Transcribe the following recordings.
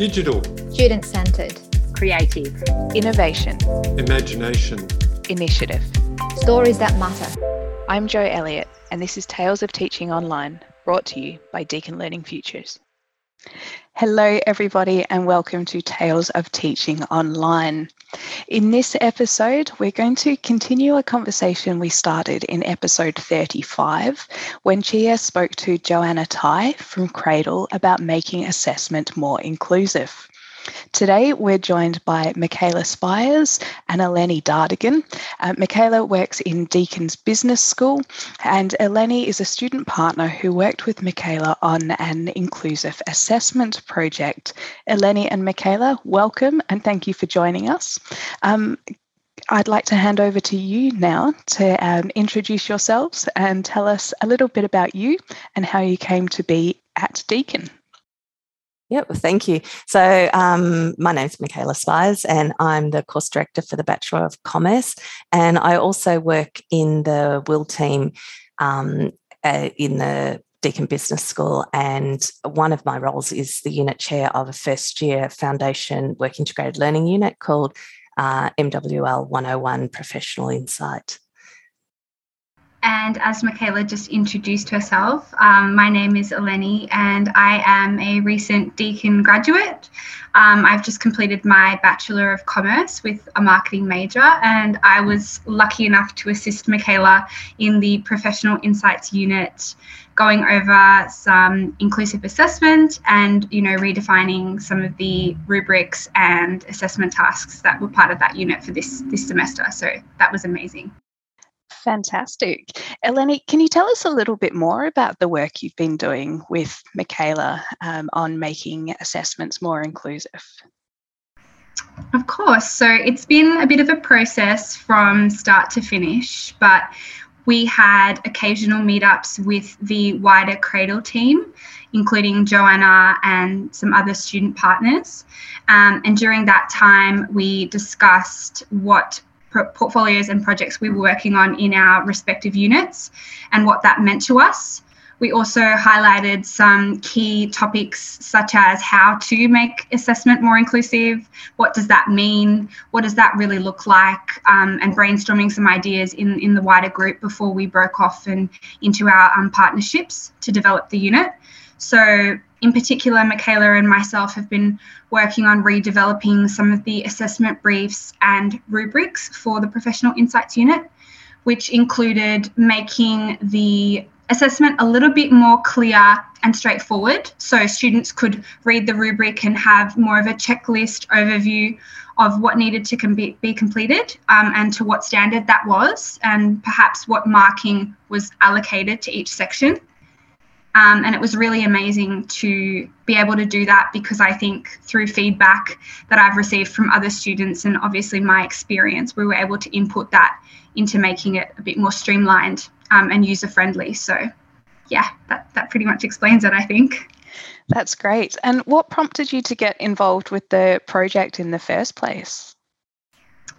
Digital, Student centred. creative, Innovation. imagination, Initiative. Stories that matter. I'm Jo Elliott, and this is Tales of Teaching Online, brought to you by Deakin Learning Futures. Hello, everybody, and welcome to Tales of Teaching Online. In this episode, we're going to continue a conversation we started in episode 35 when Chia spoke to Joanna Tai from Cradle about making assessment more inclusive. Today, we're joined by Micaela Spiers and Eleni Dardagan. Uh, Micaela works in Deakin's Business School, and Eleni is a student partner who worked with Micaela on an inclusive assessment project. Eleni and Micaela, welcome and thank you for joining us. Um, I'd like to hand over to you now to um, introduce yourselves and tell us a little bit about you and how you came to be at Deacon. Yep, thank you. So, um, my name is Micaela Spiers, and I'm the course director for the Bachelor of Commerce. And I also work in the WIL team um, uh, in the Deakin Business School. And one of my roles is the unit chair of a first year foundation work integrated learning unit called uh, MWL 101 Professional Insight. And as Micaela just introduced herself, um, my name is Eleni and I am a recent Deakin graduate. Um, I've just completed my Bachelor of Commerce with a marketing major, and I was lucky enough to assist Michaela in the Professional Insights unit, going over some inclusive assessment and you know redefining some of the rubrics and assessment tasks that were part of that unit for this this semester. So that was amazing. Fantastic. Eleni, can you tell us a little bit more about the work you've been doing with Micaela um, on making assessments more inclusive? Of course. So it's been a bit of a process from start to finish, but we had occasional meetups with the wider Cradle team, including Joanna and some other student partners. Um, and during that time, we discussed what portfolios and projects we were working on in our respective units and what that meant to us. We also highlighted some key topics such as how to make assessment more inclusive, what does that mean, what does that really look like, um, and brainstorming some ideas in, in the wider group before we broke off and into our um, partnerships to develop the unit. So, in particular, Micaela and myself have been working on redeveloping some of the assessment briefs and rubrics for the Professional Insights Unit, which included making the assessment a little bit more clear and straightforward so students could read the rubric and have more of a checklist overview of what needed to com- be completed um, and to what standard that was and perhaps what marking was allocated to each section um, and it was really amazing to be able to do that because I think through feedback that I've received from other students and obviously my experience, we were able to input that into making it a bit more streamlined um, and user friendly. So, yeah, that, that pretty much explains it, I think. That's great. And what prompted you to get involved with the project in the first place?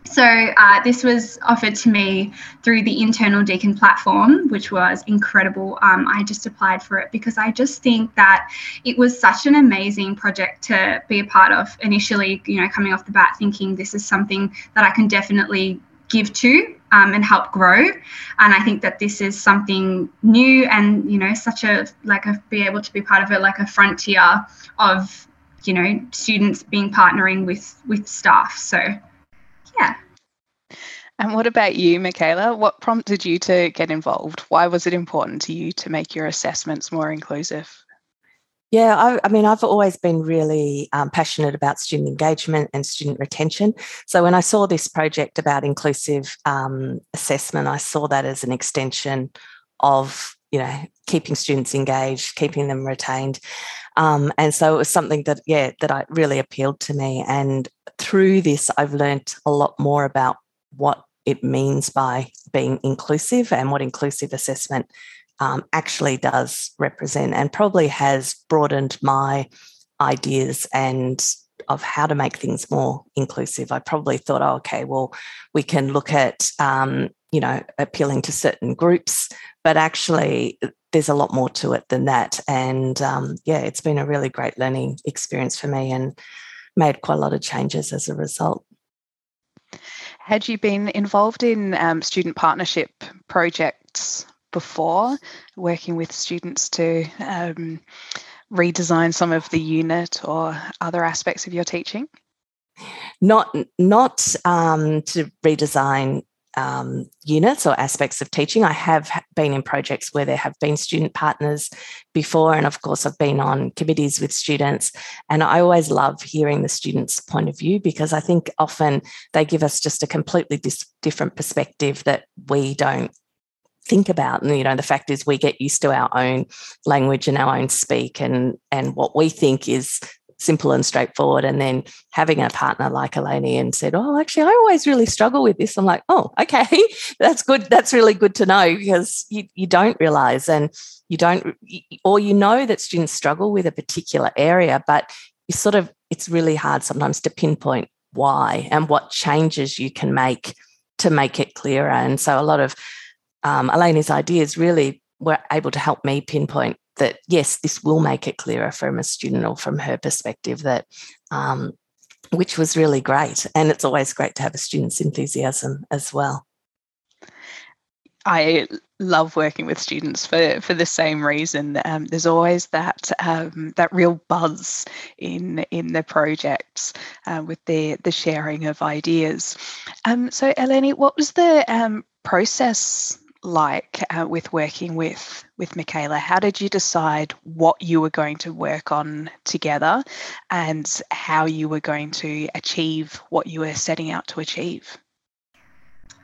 So uh, this was offered to me through the internal Deakin platform, which was incredible. Um, I just applied for it because I just think that it was such an amazing project to be a part of. Initially, you know, coming off the bat, thinking this is something that I can definitely give to um, and help grow. And I think that this is something new and you know such a like a be able to be part of it like a frontier of you know students being partnering with with staff. So yeah. And what about you, Micaela? What prompted you to get involved? Why was it important to you to make your assessments more inclusive? Yeah, I, I mean, I've always been really um, passionate about student engagement and student retention. So when I saw this project about inclusive um, assessment, I saw that as an extension of you know keeping students engaged, keeping them retained, um, and so it was something that yeah that I really appealed to me. And through this, I've learned a lot more about what it means by being inclusive and what inclusive assessment um, actually does represent, and probably has broadened my ideas and of how to make things more inclusive. I probably thought, oh, okay, well, we can look at um, you know, appealing to certain groups, but actually there's a lot more to it than that. And um, yeah, it's been a really great learning experience for me and made quite a lot of changes as a result. Had you been involved in um, student partnership projects before, working with students to um, redesign some of the unit or other aspects of your teaching? Not, not um, to redesign um, units or aspects of teaching. I have been in projects where there have been student partners before, and of course, I've been on committees with students. And I always love hearing the students' point of view because I think often they give us just a completely dis- different perspective that we don't think about and you know the fact is we get used to our own language and our own speak and and what we think is simple and straightforward. And then having a partner like Eleni and said, Oh, actually, I always really struggle with this. I'm like, Oh, okay, that's good. That's really good to know because you, you don't realize and you don't, or you know that students struggle with a particular area, but you sort of, it's really hard sometimes to pinpoint why and what changes you can make to make it clearer. And so a lot of um, ideas really were able to help me pinpoint that yes, this will make it clearer from a student or from her perspective that um, which was really great. And it's always great to have a student's enthusiasm as well. I love working with students for for the same reason. Um, there's always that um, that real buzz in in the projects uh, with the the sharing of ideas. Um, so, Eleni, what was the um, process like uh, with working with with Micaela? How did you decide what you were going to work on together and how you were going to achieve what you were setting out to achieve?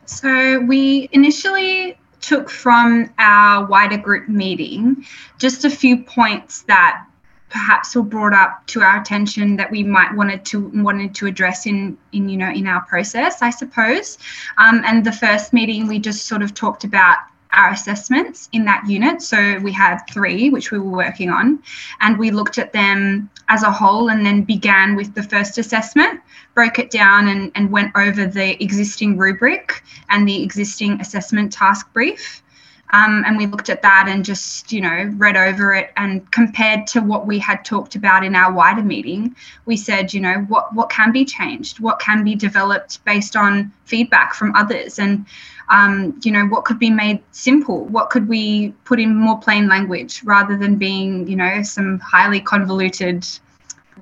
So we initially took from our wider group meeting just a few points that perhaps were brought up to our attention that we might wanted to wanted to address in in you know in our process i suppose. Um, and the first meeting we just sort of talked about our assessments in that unit. So we had three which we were working on and we looked at them as a whole and then began with the first assessment broke it down and, and went over the existing rubric and the existing assessment task brief um, and we looked at that and just, you know, read over it and compared to what we had talked about in our wider meeting, we said, you know, what, what can be changed? What can be developed based on feedback from others? And, um, you know, what could be made simple? What could we put in more plain language rather than being, you know, some highly convoluted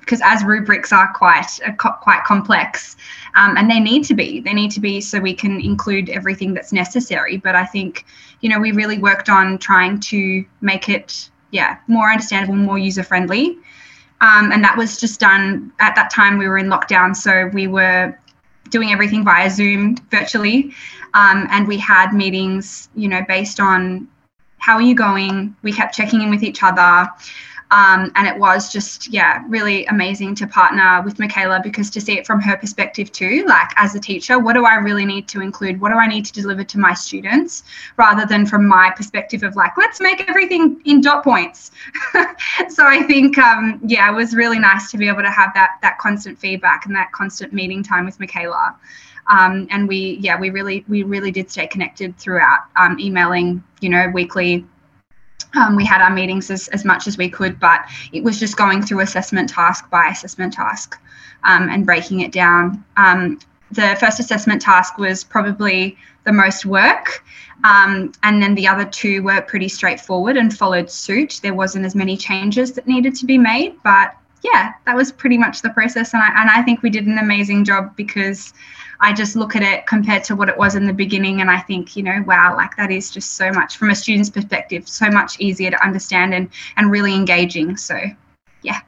because as rubrics are quite uh, co- quite complex um, and they need to be. They need to be so we can include everything that's necessary. But i think you know we really worked on trying to make it yeah more understandable more user friendly um, and that was just done at that time we were in lockdown so we were doing everything via zoom virtually. Um, and we had meetings you know based on how are you going? We kept checking in with each other um, and it was just, yeah, really amazing to partner with Micaela because to see it from her perspective too, like as a teacher, what do I really need to include? What do I need to deliver to my students rather than from my perspective of like, let's make everything in dot points. so I think, um, yeah, it was really nice to be able to have that, that constant feedback and that constant meeting time with Micaela. Um, and we, yeah, we really, we really did stay connected throughout, um, emailing, you know, weekly um, we had our meetings as, as much as we could, but it was just going through assessment task by assessment task um, and breaking it down. Um, the first assessment task was probably the most work, um, and then the other two were pretty straightforward and followed suit. There wasn't as many changes that needed to be made, but yeah, that was pretty much the process. And I, and I think we did an amazing job because I just look at it compared to what it was in the beginning and I think, you know, wow, like that is just so much from a student's perspective, so much easier to understand and and really engaging. So, yeah.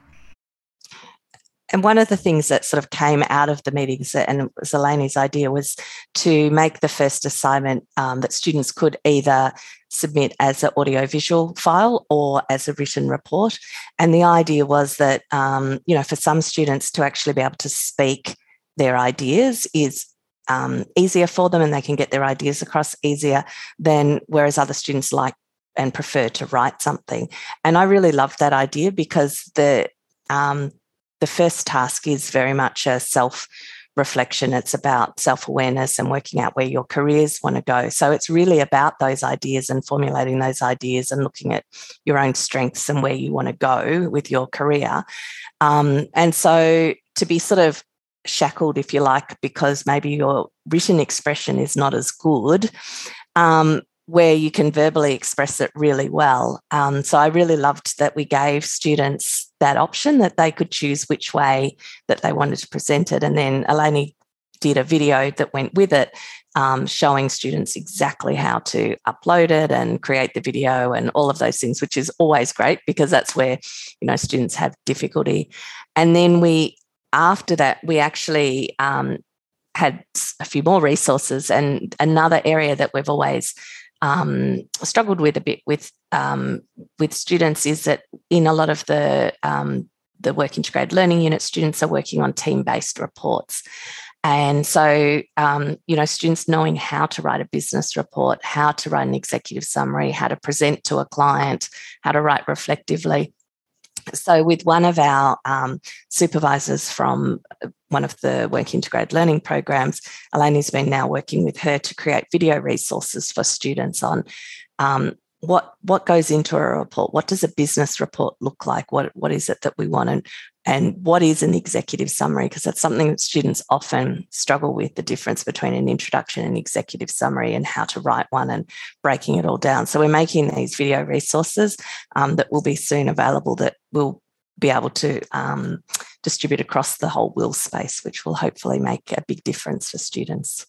And one of the things that sort of came out of the meetings, and Eleni's idea, was to make the first assignment um, that students could either submit as an audiovisual file or as a written report. And the idea was that, um, you know, for some students to actually be able to speak their ideas is um, easier for them and they can get their ideas across easier than whereas other students like and prefer to write something. And I really love that idea because the um, the first task is very much a self reflection, it's about self awareness and working out where your careers want to go. So it's really about those ideas and formulating those ideas and looking at your own strengths and where you want to go with your career. Um, and so to be sort of shackled, if you like, because maybe your written expression is not as good. Um, where you can verbally express it really well. Um, so I really loved that we gave students that option that they could choose which way that they wanted to present it. And then Eleni did a video that went with it, um, showing students exactly how to upload it and create the video and all of those things, which is always great because that's where you know students have difficulty. And then we, after that, we actually um, had a few more resources and another area that we've always um, struggled with a bit with um, with students is that in a lot of the um, the work integrated learning unit, students are working on team based reports. And so, um, you know, students knowing how to write a business report, how to write an executive summary, how to present to a client, how to write reflectively. So, with one of our um, supervisors from one of the work integrated learning programs, Eleni's been now working with her to create video resources for students on um, what what goes into a report. What does a business report look like? What what is it that we want, and and what is an executive summary? Because that's something that students often struggle with the difference between an introduction and executive summary and how to write one and breaking it all down. So we're making these video resources um, that will be soon available that will be able to um, distribute across the whole WIL space, which will hopefully make a big difference for students.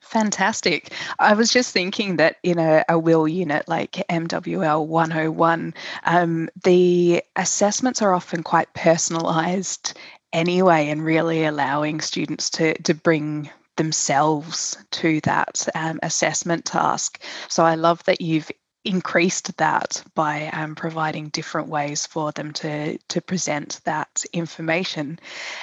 Fantastic. I was just thinking that in a, a WIL unit like MWL 101, um, the assessments are often quite personalised anyway, and really allowing students to, to bring themselves to that um, assessment task. So I love that you've increased that by um, providing different ways for them to to present that information.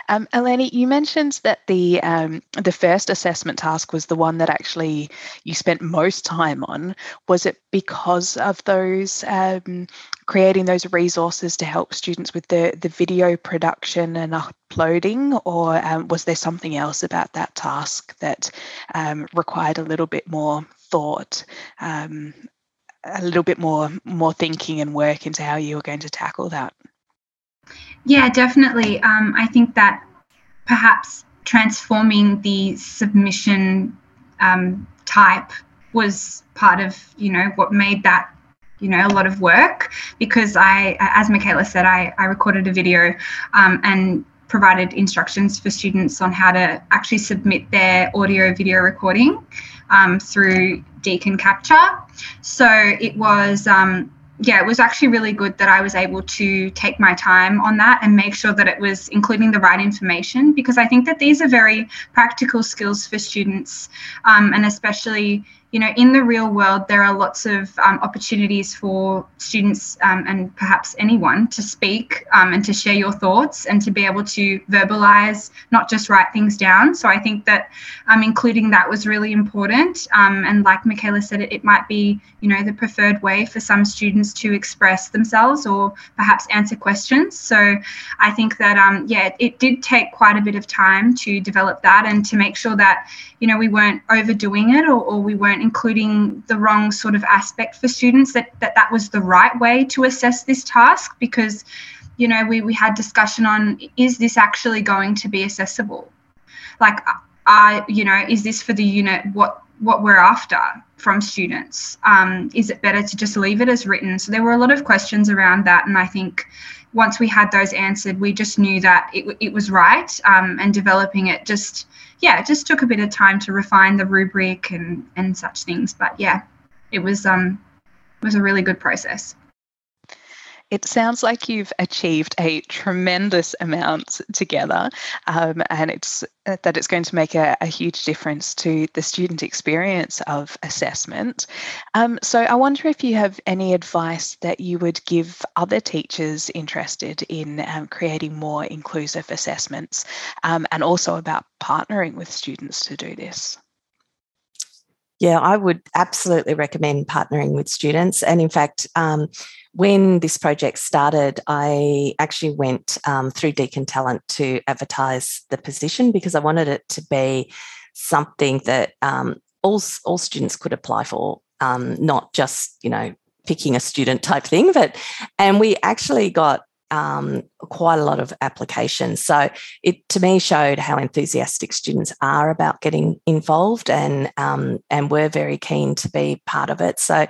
Um, Eleni, you mentioned that the um, the first assessment task was the one that actually you spent most time on. Was it because of those um, creating those resources to help students with the the video production and uploading, or um, was there something else about that task that um, required a little bit more thought um, a little bit more more thinking and work into how you were going to tackle that. Yeah, definitely. Um, I think that perhaps transforming the submission um, type was part of you know what made that you know a lot of work because I, as Micaela said, I, I recorded a video um, and provided instructions for students on how to actually submit their audio video recording um, through Deakin Capture. So it was, um, yeah, it was actually really good that I was able to take my time on that and make sure that it was including the right information because I think that these are very practical skills for students um, and especially you know, in the real world, there are lots of um, opportunities for students um, and perhaps anyone to speak um, and to share your thoughts and to be able to verbalize, not just write things down. So I think that um, including that was really important. Um, and like Micaela said, it, it might be, you know, the preferred way for some students to express themselves or perhaps answer questions. So I think that, um, yeah, it, it did take quite a bit of time to develop that and to make sure that, you know, we weren't overdoing it or, or we weren't including the wrong sort of aspect for students that that, that was the right way to assess this task because you know we, we had discussion on is this actually going to be accessible like I, you know is this for the unit what what we're after from students? Um, is it better to just leave it as written? So there were a lot of questions around that and i think once we had those answered we just knew that it, it was right um, and developing it just yeah, it just took a bit of time to refine the rubric and and such things. But yeah, it was um it was a really good process. It sounds like you've achieved a tremendous amount together, um, and it's uh, that it's going to make a, a, huge difference to the student experience of assessment. Um, so, I wonder if you have any advice that you would give other teachers interested in um, creating more inclusive assessments, um, and also about partnering with students to do this. Yeah, I would absolutely recommend partnering with students. And in fact, um, when this project started, I actually went um, through Deakin Talent to advertise the position because I wanted it to be something that um, all, all students could apply for, um, not just, you know, picking a student type thing. But, and we actually got um, quite a lot of applications. So it to me showed how enthusiastic students are about getting involved, and um, and we're very keen to be part of it. So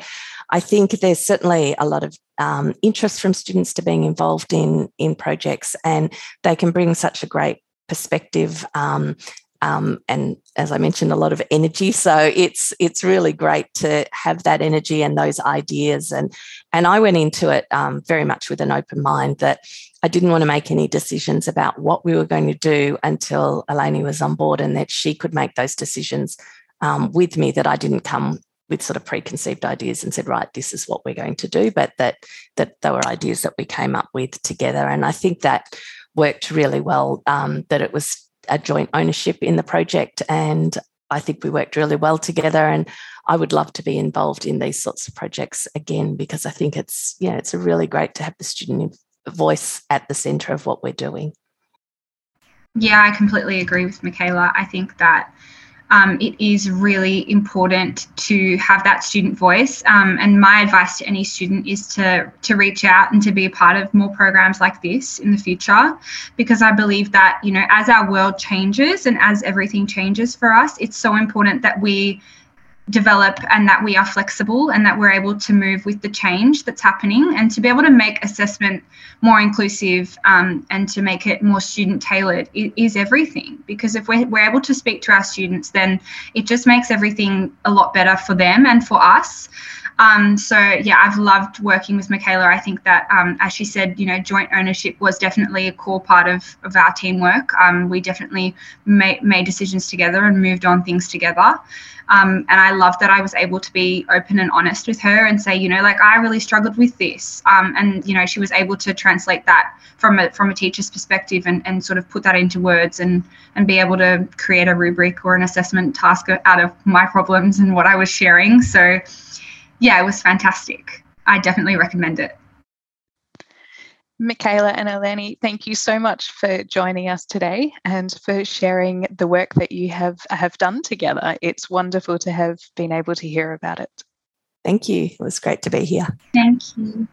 I think there's certainly a lot of um, interest from students to being involved in in projects, and they can bring such a great perspective um, um, and as I mentioned, a lot of energy. So it's it's really great to have that energy and those ideas. And and I went into it um, very much with an open mind that I didn't want to make any decisions about what we were going to do until Eleni was on board, and that she could make those decisions um, with me. That I didn't come with sort of preconceived ideas and said, right, this is what we're going to do, but that that they were ideas that we came up with together. And I think that worked really well. Um, that it was a joint ownership in the project. And I think we worked really well together. And I would love to be involved in these sorts of projects again because I think it's, yeah, it's really great to have the student voice at the centre of what we're doing. Yeah, I completely agree with Micaela. I think that um, it is really important to have that student voice. Um, and my advice to any student is to, to reach out and to be a part of more programs like this in the future, because I believe that, you know, as our world changes and as everything changes for us, it's so important that we develop and that we are flexible and that we're able to move with the change that's happening and to be able to make assessment more inclusive um, and to make it more student tailored is everything. Because if we're, we're able to speak to our students then it just makes everything a lot better for them and for us um, so yeah, I've loved working with Micaela. I think that, um, as she said, you know, joint ownership was definitely a core part of, of our teamwork. Um, we definitely made, made decisions together and moved on things together. Um, and I love that I was able to be open and honest with her and say, you know, like I really struggled with this. Um, and you know, she was able to translate that from a from a teacher's perspective and, and sort of put that into words and and be able to create a rubric or an assessment task out of my problems and what I was sharing. So yeah, it was fantastic. I definitely recommend it. Micaela and Eleni, thank you so much for joining us today and for sharing the work that you have, have done together. It's wonderful to have been able to hear about it. Thank you. It was great to be here. Thank you.